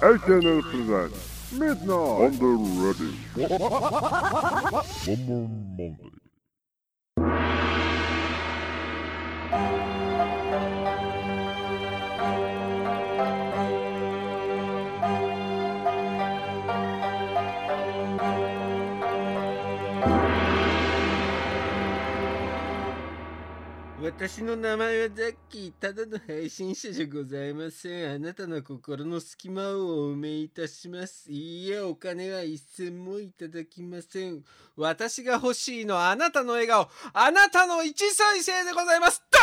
SNL presents Midnight on the Ready. More Monday. 私の名前はザッキー、ただの配信者じゃございません。あなたの心の隙間をお埋めいたします。いいえ、お金は一銭もいただきません。私が欲しいのはあなたの笑顔、あなたの一再生でございます。ド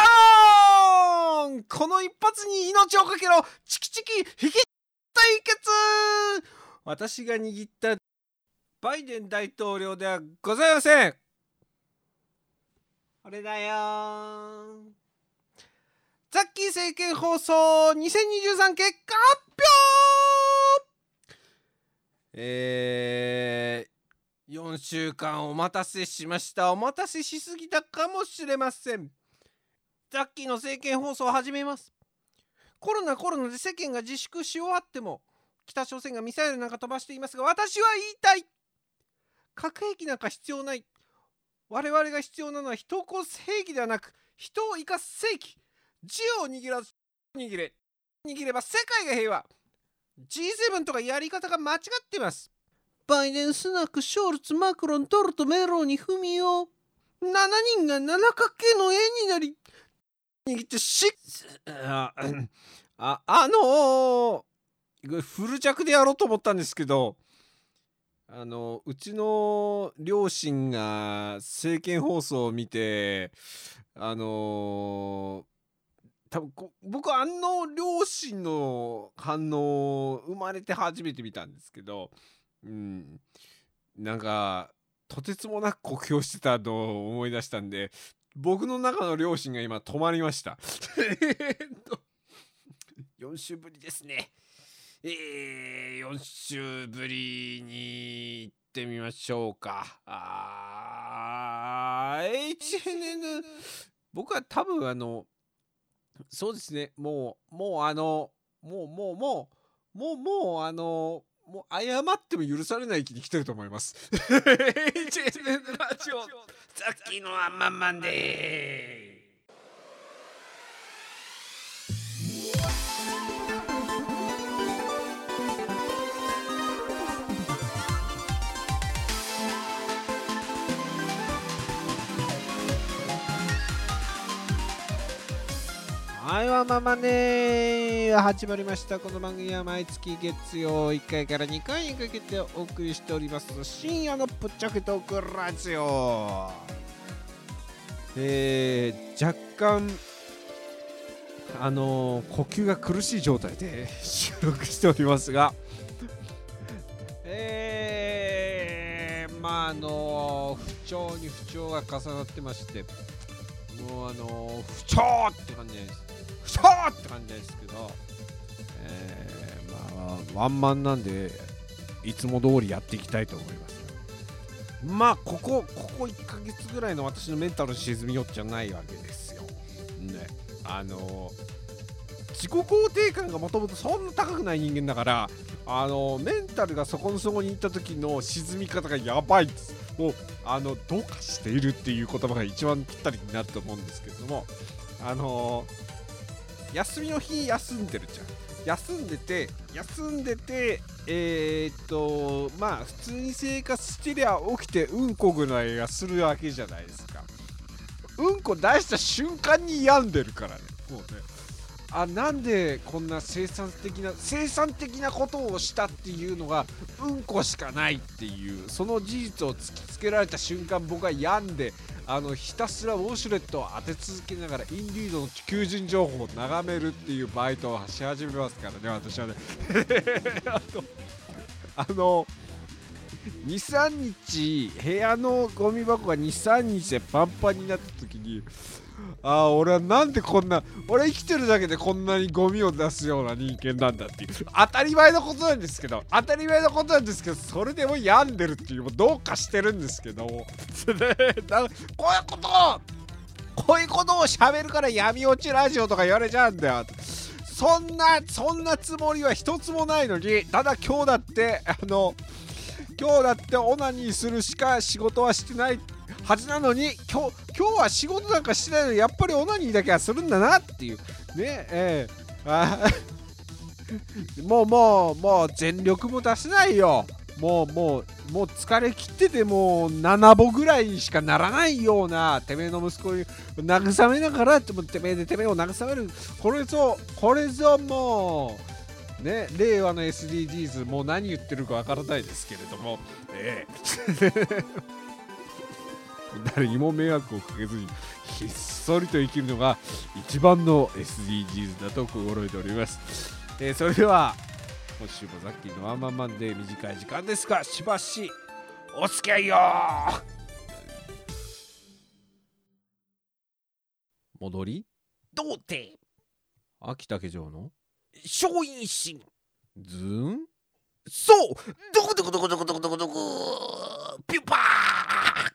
ーンこの一発に命をかけろチキチキ引き対決私が握ったバイデン大統領ではございませんこれだよザッキー政見放送2023結果発表えー、4週間お待たせしました。お待たせしすぎたかもしれません。ザッキーの政見放送を始めます。コロナコロナで世間が自粛し終わっても北朝鮮がミサイルなんか飛ばしていますが私は言いたい。核兵器なんか必要ない。我々が必要なのは人を殺す兵器ではなく人を生かす正義。銃を握らず握れ。握れば世界が平和。G7 とかやり方が間違ってます。バイデンスナックショルツマクロントルトメローに踏みよ7人が七角形の円になり握ってしあああのー、フル弱でやろうと思ったんですけどあのうちの両親が政見放送を見てあの多分こ僕あの両親の反応生まれて初めて見たんですけど、うん、なんかとてつもなく酷評してたのを思い出したんで僕の中の両親が今止まりました。4週ぶりですね。えー、4週ぶりに行ってみましょうか。あー HNN 僕は多分あのそうですねもうもうあのもうもうもうもうもうあのもう謝っても許されない域に来てると思います。HNN ラジオさっきのワンマンマンでーはい、ワンマンマンね始まりました。この番組は毎月月曜1回から2回にかけてお送りしております深夜のぷっちゃけトークラジオ。えー、若干、あのー呼吸が苦しい状態で収録しておりますが、えー、まああのー不調に不調が重なってまして、もうあのー不調って感じです。不調って感じですけど、えー、まあワンマンなんでいつも通りやっていきたいと思います。まあここここ1ヶ月ぐらいの私のメンタルの沈みよっちゃないわけですよ。ね。あの自己肯定感がもともとそんな高くない人間だからあのメンタルがそこの底に行った時の沈み方がやばいですもうあのどうかしているっていう言葉が一番ぴったりになると思うんですけれども。あの休みの日休んでるじゃん。休んでて休んでてえー、っとまあ普通に生活してりゃ起きてうんこぐらいがするわけじゃないですか。うんこ出した瞬間に病んでるからねもうね。あなんでこんな生産的な生産的なことをしたっていうのがうんこしかないっていうその事実を突きつけられた瞬間僕は病んであのひたすらウォシュレットを当て続けながらインディードの求人情報を眺めるっていうバイトをし始めますからね私はね。あとあの23日部屋のゴミ箱が23日でパンパンになった時にああ俺はなんでこんな俺生きてるだけでこんなにゴミを出すような人間なんだっていう。当たり前のことなんですけど当たり前のことなんですけどそれでも病んでるっていうもどうかしてるんですけど。もこういうことこういうことをしゃべるから闇落ちラジオとか言われちゃうんだよ。そんなそんなつもりは一つもないのにただ今日だってあの今日だってオナニーするしか仕事はしてないってはずなのに今日今日は仕事なんかしてないのにやっぱりオナニーだけはするんだなっていう。ねえー、もうもうもう全力も出せないよ。もうもうもう疲れ切っててもう7歩ぐらいにしかならないようなてめえの息子に慰めながらてめえでてめえを慰める。これぞこれぞもうね、令和の SDGs もう何言ってるかわからないですけれども、ええ。誰にも迷惑をかけずにひっそりと生きるのが一番の SDGs だと心得ております、えー、それでは今週もさっきのワンマンマンで短い時間ですがしばしお付き合いよ戻り？童貞。秋竹城の？松陰神。ズーン？そう。どこどこどこどこどこどこどこピュパー。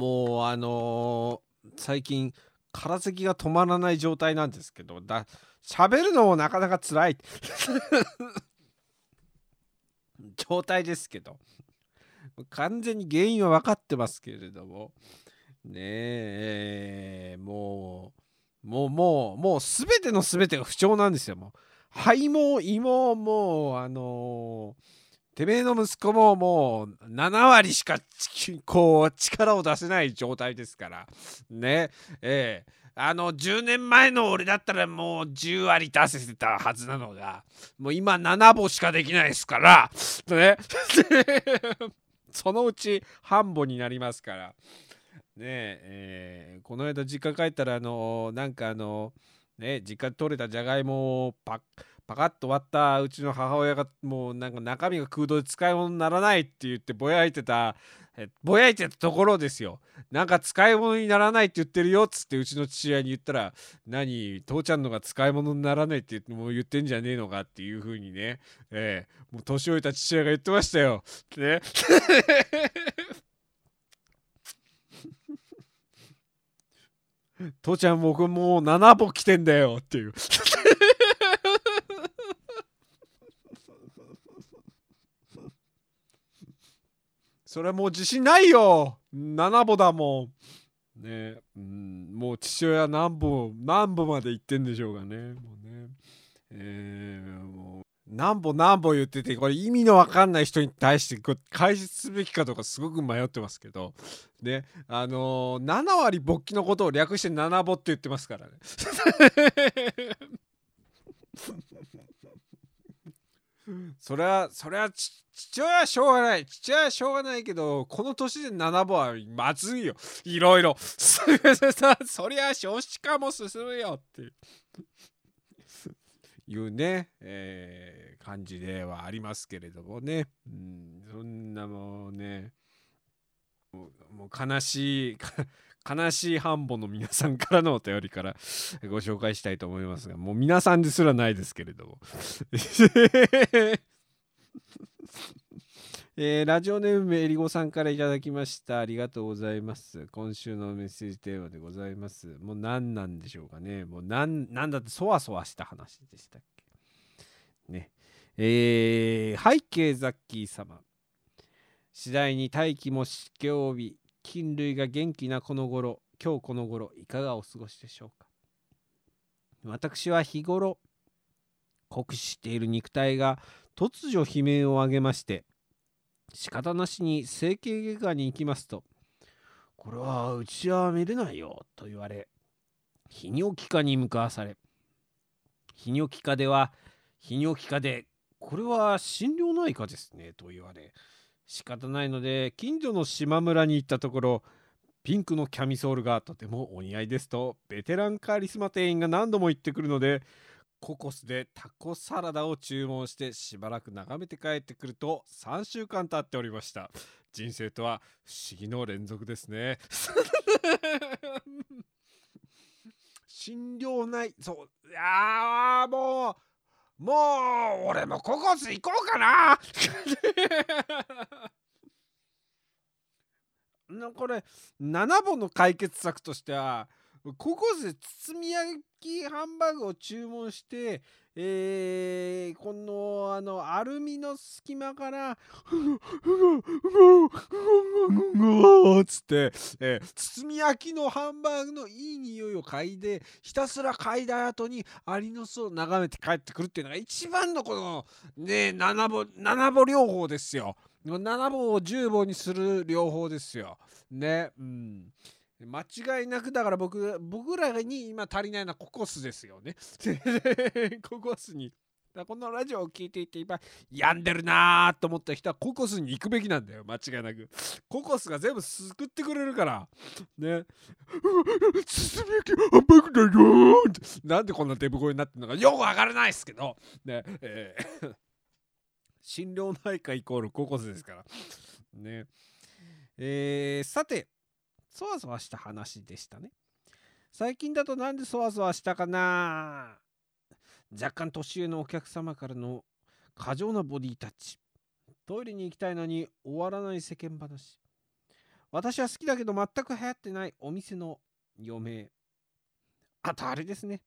もうあのー最近空咳が止まらない状態なんですけどだ喋るのもなかなか辛い。状態ですけど。完全に原因は分かってますけれども。ねえ。もうもうもうもう全ての全てが不調なんですよ。もう肺も胃ももうあのーてめえの息子ももう7割しかこう力を出せない状態ですから。ね。ええ。あの10年前の俺だったらもう10割出せてたはずなのがもう今7歩しかできないですから。ね。そのうち半歩になりますから。ねええーこの間実家帰ったらあのなんかあのね実家で取れたじゃがいもをパッパカッと割ったうちの母親がもうなんか中身が空洞で使い物にならないって言ってぼやいてたえぼやいてたところですよ。なんか使い物にならないって言ってるよっつってうちの父親に言ったら何父ちゃんのが使い物にならないって言ってもう言ってんじゃねえのかっていう風にね。ええ。もう年老いた父親が言ってましたよ。ね。父ちゃん僕もう7歩来てんだよっていう。それはもう自信ないよ。7歩だもん。ねうんもう父親何歩何歩まで行ってんでしょうかね。もうねえー、もう何歩何歩言っててこれ意味の分かんない人に対してこう解説すべきかどうかすごく迷ってますけど。ねあのー、7割勃起のことを略して7歩って言ってますからね。それはそれは父親はしょうがない。父親はしょうがないけどこの年で7歩はまずいよ。いろいろ。そりゃ少子化も進むよっていう。ね、えー感じではありますけれどもね、うん、そんなもうねもう悲しい悲しい半母の皆さんからのお便りから ご紹介したいと思いますがもう皆さんですらないですけれども。えーラジオネームえりごさんからいただきました。ありがとうございます。今週のメッセージテーマでございます。もう何なんでしょうかね。もう何なんだってそわそわした話でしたっけ。ね。えー背景ザッキー様。次第に大気も湿気を帯び菌類が元気なこの頃今日この頃いかがお過ごしでしょうか？私は日頃酷使している肉体が突如悲鳴を上げまして仕方なしに整形外科に行きますとこれはうちは見れないよと言われ泌尿器科に向かわされ泌尿器科では泌尿器科でこれは心療内科ですねと言われ仕方ないので近所の島村に行ったところピンクのキャミソールがとてもお似合いですとベテランカリスマ店員が何度も言ってくるのでココスでタコサラダを注文してしばらく眺めて帰ってくると3週間経っておりました。人生とは不思議の連続ですね。心療内そういやーもうもう俺もココス行こうかな。これ7本の解決策としてはココスで包み焼きハンバーグを注文して、えーこのあのアルミの隙間から「ふぐふぐふぐふふ」つって、えー包み焼きのハンバーグのいい匂いを嗅いでひたすら嗅いだ後にアリの巣を眺めて帰ってくるっていうのが一番のこのね七歩七歩療法ですよ。7本を10本にする療法ですよ。ね。うん。間違いなくだから僕僕らに今足りないのはココスですよね。ココスに。このラジオを聞いていて今病んでるなーと思った人はココスに行くべきなんだよ。間違いなく。ココスが全部救ってくれるから。ね。包み焼きハンバーグだよーなんでこんなデブ声になってるのか。よくわからないですけど。ね。えー。心療内科イコールココスですから。ね。えーさてそわそわした話でしたね。最近だとなんでそわそわしたかな？若干年上のお客様からの過剰なボディタッチ。トイレに行きたいのに終わらない世間話。私は好きだけど全く流行ってないお店の余命あとあれですね。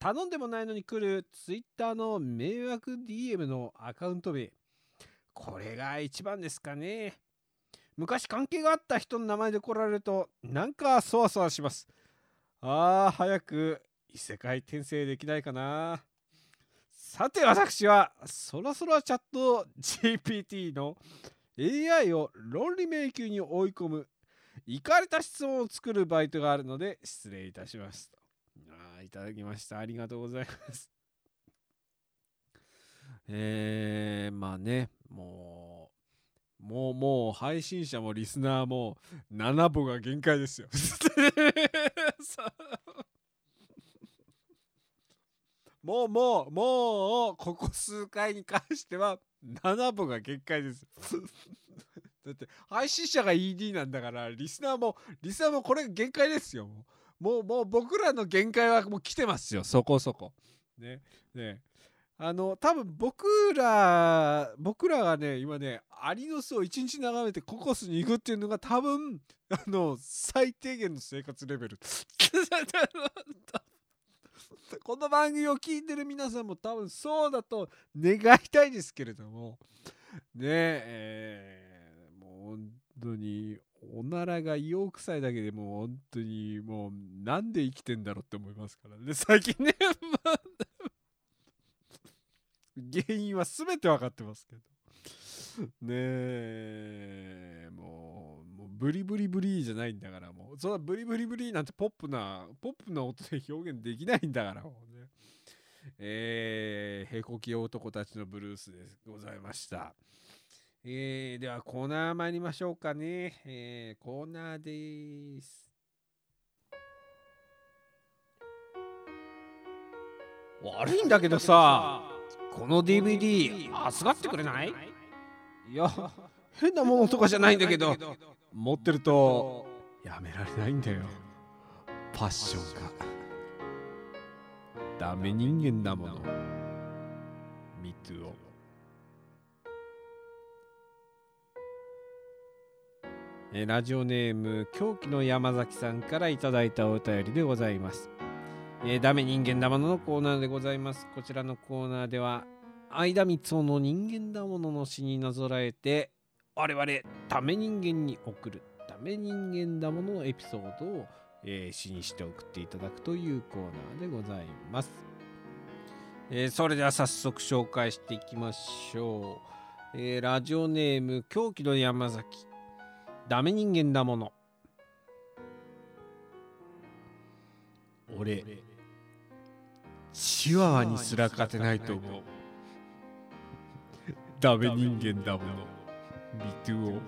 頼んでもないのに来るツイッターの迷惑 DM のアカウント名。これが一番ですかね。昔関係があった人の名前で来られるとなんかそわそわします。あー早く異世界転生できないかな。さて私はそろそろチャット GPT の AI を論理迷宮に追い込むいかれた質問を作るバイトがあるので失礼いたします。あいただきました。ありがとうございます。えー、まあねもうもうもう配信者もリスナーも7歩が限界ですよ。もうもうもうここ数回に関しては7歩が限界です。だって配信者が ED なんだからリスナーもリスナーもこれが限界ですよ。もうもう僕らの限界はもう来てますよ。そこそこ。ね。ね。あの多分僕ら僕らがね今ねアリの巣を一日眺めてココスに行くっていうのが多分 あの最低限の生活レベル。この番組を聞いてる皆さんも多分そうだと願いたいですけれども。ねえーもう本当におならが硫黄臭いだけでもう本当にもうなんで生きてんだろうって思いますからね。最近ね原因は全て分かってますけど。ねえ。もうもうブリブリブリじゃないんだからもう。そんなブリブリブリなんてポップなポップな音で表現できないんだからもうね。えー、へこき男たちのブルースでございました。えー、ではコーナー参りましょうかね、えー、コーナーです。悪いんだけどさ。この DVD 預かってくれない？いや変なものとかじゃないんだけど持ってるとやめられないんだよ。パッションがダメ人間だもの。Me too えーラジオネーム狂気の山崎さんからいただいたお便りでございますえーダメ人間だもののコーナーでございます。こちらのコーナーでは、相田光雄の人間だものの詩になぞらえて、我々、ダメ人間に送る、ダメ人間だもののエピソードを、えー詩にして送っていただくというコーナーでございます。えーそれでは早速紹介していきましょう。えーラジオネーム、狂気の山崎、ダメ人間だもの。俺、チワワにすら勝てないと思う。ダメ人間だもの。ミトゥオ。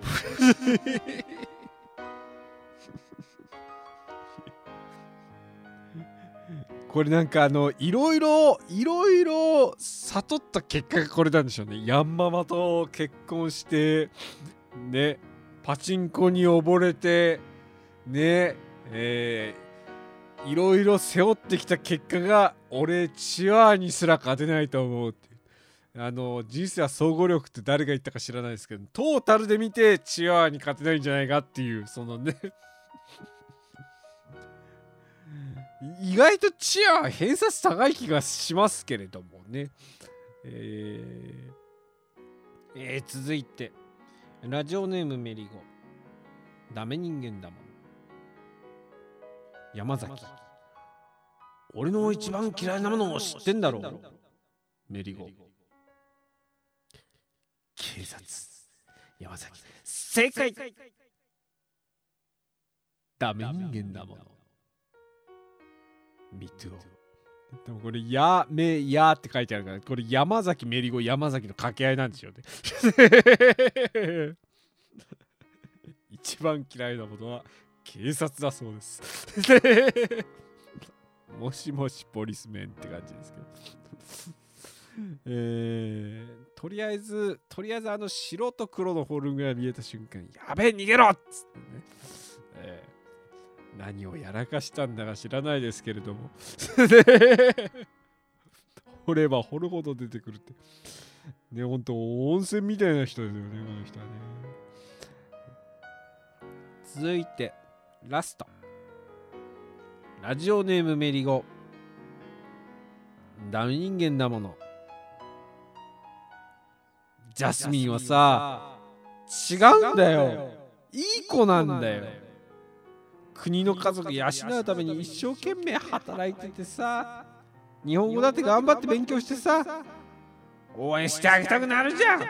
これなんかあのいろいろいろいろ悟った結果がこれなんでしょうね。ヤンママと結婚してねパチンコに溺れてねえー、いろいろ背負ってきた結果が俺チワワにすら勝てないと思うってあの人生は総合力って誰が言ったか知らないですけどトータルで見てチワワに勝てないんじゃないかっていうそのね意外とチアは偏差値高い気がしますけれどもね。えーえー続いて、ラジオネームメリゴ。ダメ人間だもん。山崎。俺の一番嫌いなものを知ってんだろう。メリゴ。警察。山崎。正解ダメ人間だもの。ミトゥオ。でもこれ、や、め、やって書いてあるから、これ山崎メリゴ、山崎の掛け合いなんでしょうね。一番嫌いなものは警察だそうです。もしもしポリスメンって感じですけど。えー、とりあえず、とりあえずあの白と黒のフォルムが見えた瞬間、やべえ、逃げろっつってね。えー何をやらかしたんだか知らないですけれども 掘れば掘るほど出てくるってねほんと温泉みたいな人ですよねこの人はね続いてラスト。ラジオネームメリゴ。ダメ人間だもの。ジャスミンはさ違うんだよ。いい子なんだよ。国の家族養うために一生懸命働いててさ日本語だって頑張って勉強してさ応援してあげたくなるじゃん。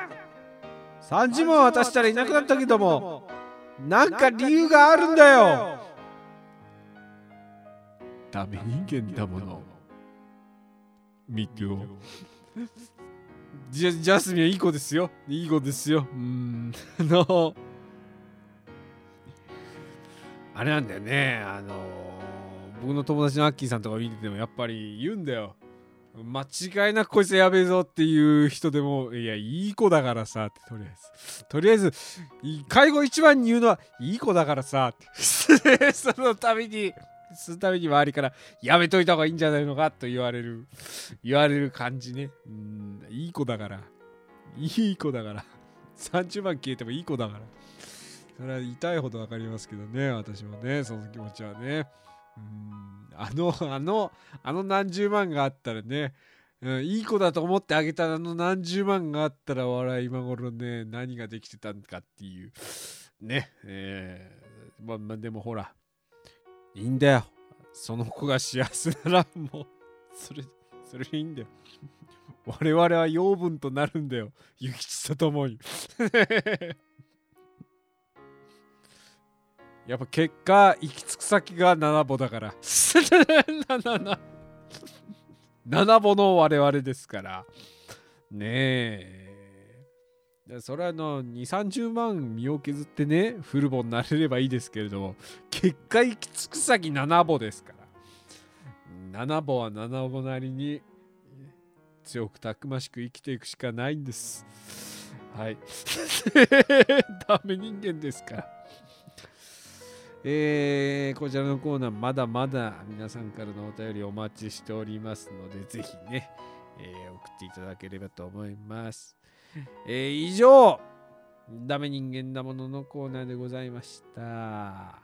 30万渡したらいなくなったけどもなんか理由があるんだよ。ダメ人間だもの。ミトゥオジャジャスミンはいい子ですよ。いい子ですよ。うん。あの。あれなんだよね、あの。ー僕の友達のアッキーさんとか見ててもやっぱり言うんだよ。間違いなくこいつやべえぞっていう人でも、いや、いい子だからさ、ってとりあえず。とりあえず、介護一番に言うのは、いい子だからさ、そのために、そのために周りから、やめといた方がいいんじゃないのかと言われる、言われる感じね。うん、いい子だから。いい子だから。30万消えてもいい子だから。それは痛いほど分かりますけどね、私もね、その気持ちはね。あの、あの、あの何十万があったらね、うん、いい子だと思ってあげたあの何十万があったら、笑い今頃ね、何ができてたんかっていう。ね、えー、まあ、まあ、でもほら、いいんだよ。その子が幸せなら、もう、それ、それいいんだよ。我々は養分となるんだよ。諭吉と共に。やっぱ結果行き着く先が七歩だから。七歩の我々ですから。ねえ。それはあの2 3 0万身を削ってねフルボになれればいいですけれども結果行き着く先七歩ですから。七歩は七歩なりに強くたくましく生きていくしかないんです。はい。ダメ人間ですから。えーこちらのコーナーまだまだ皆さんからのお便りお待ちしておりますのでぜひね、えー送っていただければと思います、えー以上ダメ人間だもののコーナーでございました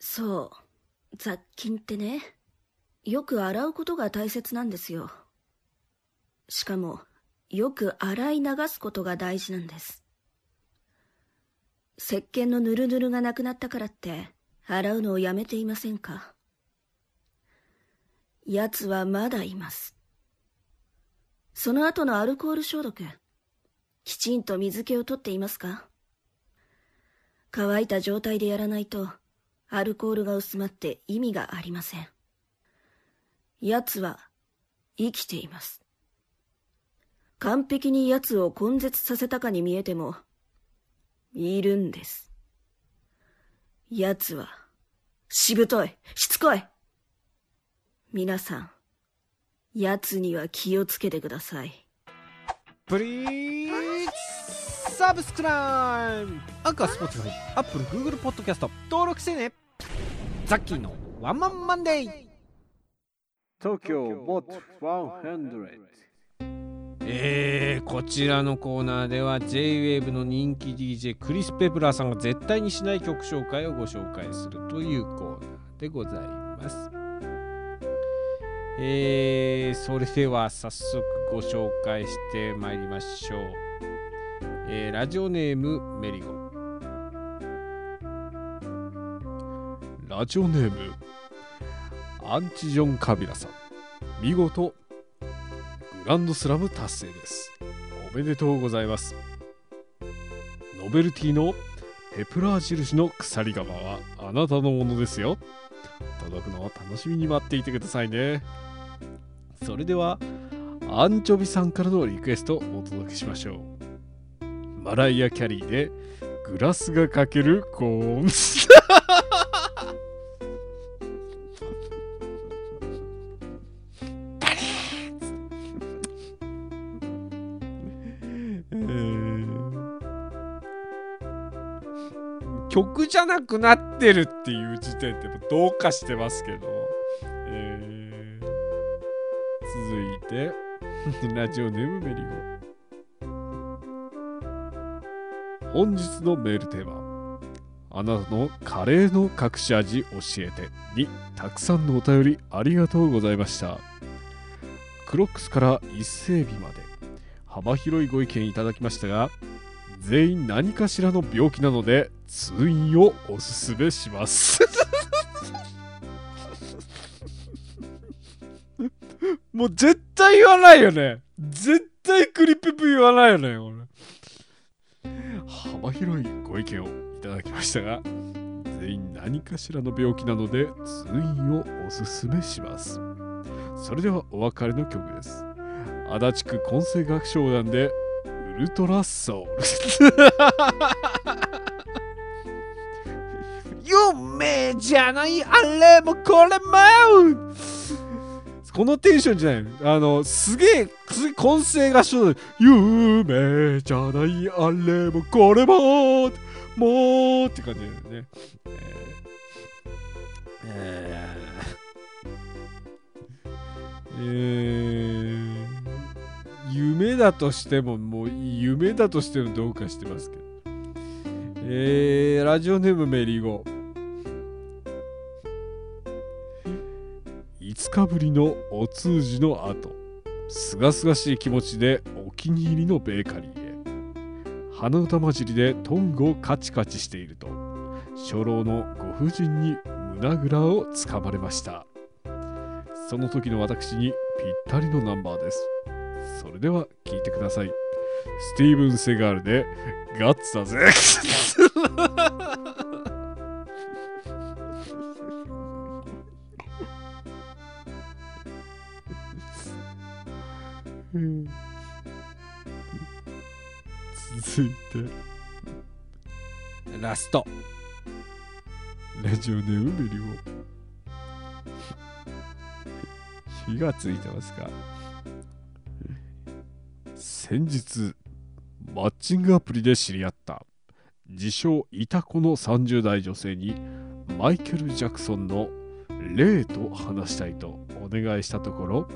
そう、雑菌ってね、よく洗うことが大切なんですよ。しかも、よく洗い流すことが大事なんです。石鹸のヌルヌルがなくなったからって、洗うのをやめていませんか？奴はまだいます。その後のアルコール消毒、きちんと水気を取っていますか？乾いた状態でやらないと、アルコールが薄まって意味がありません。奴は生きています。完璧に奴を根絶させたかに見えても、いるんです。奴は、しぶとい、しつこい。皆さん、奴には気をつけてください。プリーズサブスクライブアンカースポーツファイアップルグーグルポッドキャスト登録してねザッキーのワンマンマンデー東京ボット100えー、こちらのコーナーでは JWAVE の人気 DJ クリス・ペプラーさんが絶対にしない曲紹介をご紹介するというコーナーでございます。えー、それでは早速ご紹介してまいりましょう。えーラジオネームメリゴ。ラジオネームアンチジョン・カビラさん。見事グランドスラム達成です。おめでとうございます。ノベルティのペプラー印の鎖釜はあなたのものですよ。届くのを楽しみに待っていてくださいね。それでは、アンチョビさんからのリクエストをお届けしましょう。マライア・キャリーでグラスがかけるコーン。曲じゃなくなってるっていう時点でもどうかしてますけど、えー続いて。ラジオネームメリゴ本日のメールテーマ。あなたのカレーの隠し味教えてにたくさんのお便りありがとうございました。クロックスから一整備まで。幅広いご意見いただきましたが全員何かしらの病気なので通院をおすすめします。もう絶対言わないよね。絶対クリペプ言わないよね俺幅広いご意見をいただきましたが全員何かしらの病気なので通院をおすすめします。それではお別れの曲です。足立区混声楽章団でルトラソウル。夢じゃないあれもこれも。このテンションじゃない。あのすげえす混声合唱で夢じゃないあれもこれも。もうって感じだよね。えー。えー。えー夢だとしてももう夢だとしてもどうかしてますけど。えー、ラジオネームメリーゴ5日ぶりのお通じの後。すがすがしい気持ちでお気に入りのベーカリーへ。鼻歌混じりでトングをカチカチしていると初老のご婦人に胸ぐらをつかまれました。その時の私にぴったりのナンバーです。それでは聴いてください。スティーブン・セガールでガッツだぜ。続いて。ラスト。ラジオネームメリオ火がついてますか？先日マッチングアプリで知り合った自称イタコの30代女性にマイケル・ジャクソンの「霊」と話したいとお願いしたところ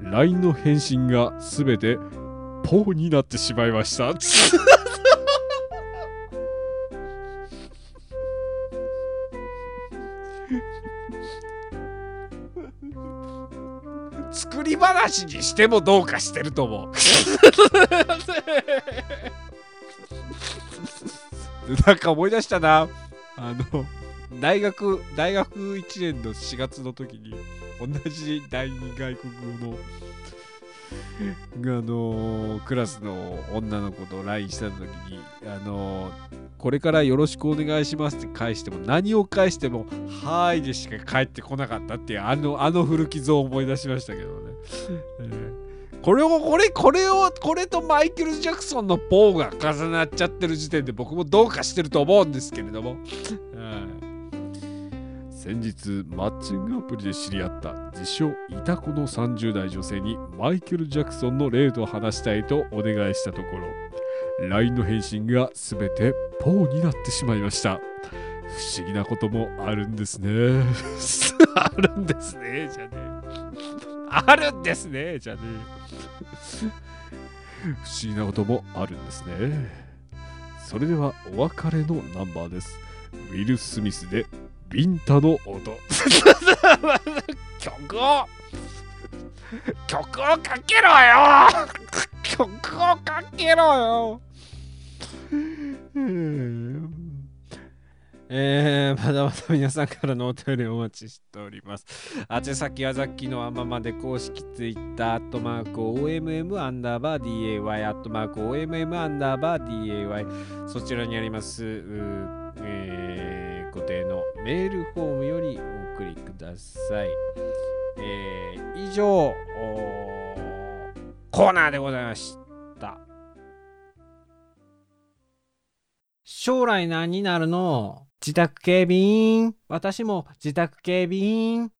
LINE の返信が全てポーになってしまいました。作り話にしてもどうかしてると思う。なんか思い出したな。あの大学大学1年の4月の時に同じ第二外国語のあのクラスの女の子と LINE した時にあのこれからよろしくお願いしますって返しても何を返しても「はーい」でしか返ってこなかったっていうあのあの古傷を思い出しましたけどね、えーこれをこれこれをこれとマイケル・ジャクソンのポーが重なっちゃってる時点で僕もどうかしてると思うんですけれども、はい先日マッチングアプリで知り合った自称イタコの30代女性にマイケル・ジャクソンの例と話したいとお願いしたところ LINE の返信が全てポーになってしまいました。不思議なこともあるんですね。あるんですねじゃねあるんですねじゃね不思議なこともあるんですね。それではお別れのナンバーです。ウィル・スミスでビンタの音。曲を。曲をかけろよ。曲をかけろよ。えー、まだまだ皆さんからのお便りお待ちしております。宛先はザッキーのあままで公式ツイッター、アットマーク OMM アンダーバー DAY、アットマーク OMM アンダーバー DAY、そちらにあります、えー、固定のメールフォームよりお送りください。えー、以上、コーナーでございました。将来何になるの？自宅警備員。私も自宅警備員。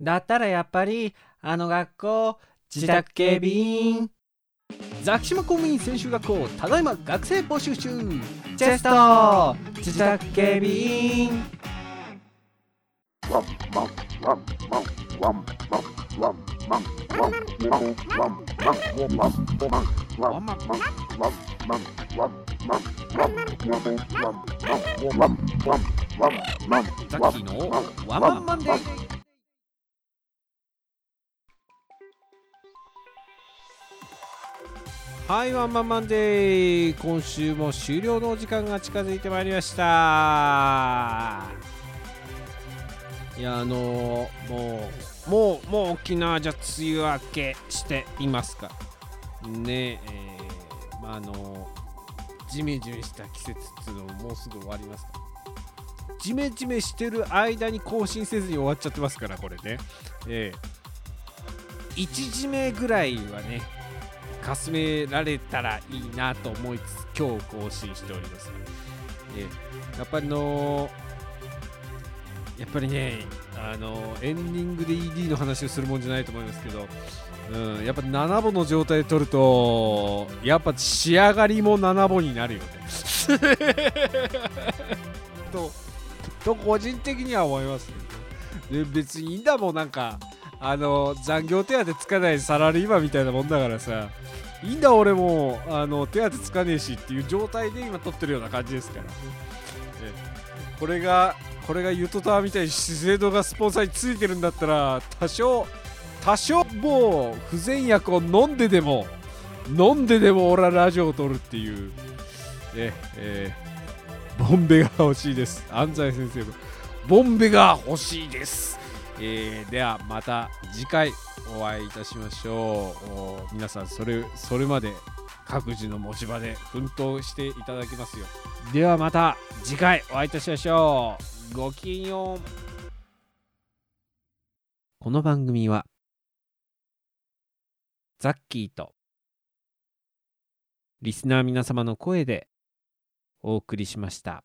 だったらやっぱり、あの学校、自宅警備員。ザキシマ公務員専修学校、ただいま学生募集中。チェスト自宅警備員。ザッキーのワンマンマンデー。はい、ワンマンマンデー。今週も終了のお時間が近づいてまいりました。いや、あのーもう、もう、もう沖縄じゃ梅雨明けしていますか？ねえーまあ、あのージメジメした季節っていうのももうすぐ終わりますから。ジメジメしてる間に更新せずに終わっちゃってますから、これね。ええ1ジメぐらいはね、かすめられたらいいなと思いつつ、今日更新しております。ええやっぱりのやっぱりね、あのエンディングで ED の話をするもんじゃないと思いますけど、うん、やっぱ7本の状態で撮ると、やっぱ仕上がりも7本になるよね。と、と個人的には思いますね。で別にいいんだもん、なんか、あの残業手当つかないサラリーマンみたいなもんだからさ、いいんだ、俺もあの手当つかねえしっていう状態で今撮ってるような感じですから。えこれが、これがユトタワーみたいに資生堂がスポンサーについてるんだったら、多少、多少もう不全薬を飲んででも飲んででも俺はラジオを撮るっていうええーボンベが欲しいです。安西先生のボンベが欲しいです、えーではまた次回お会いいたしましょう。皆さんそれそれまで各自の持ち場で奮闘していただきますよ。ではまた次回お会いいたしましょう。ごきげんよう。この番組はザッキーとリスナー皆様の声でお送りしました。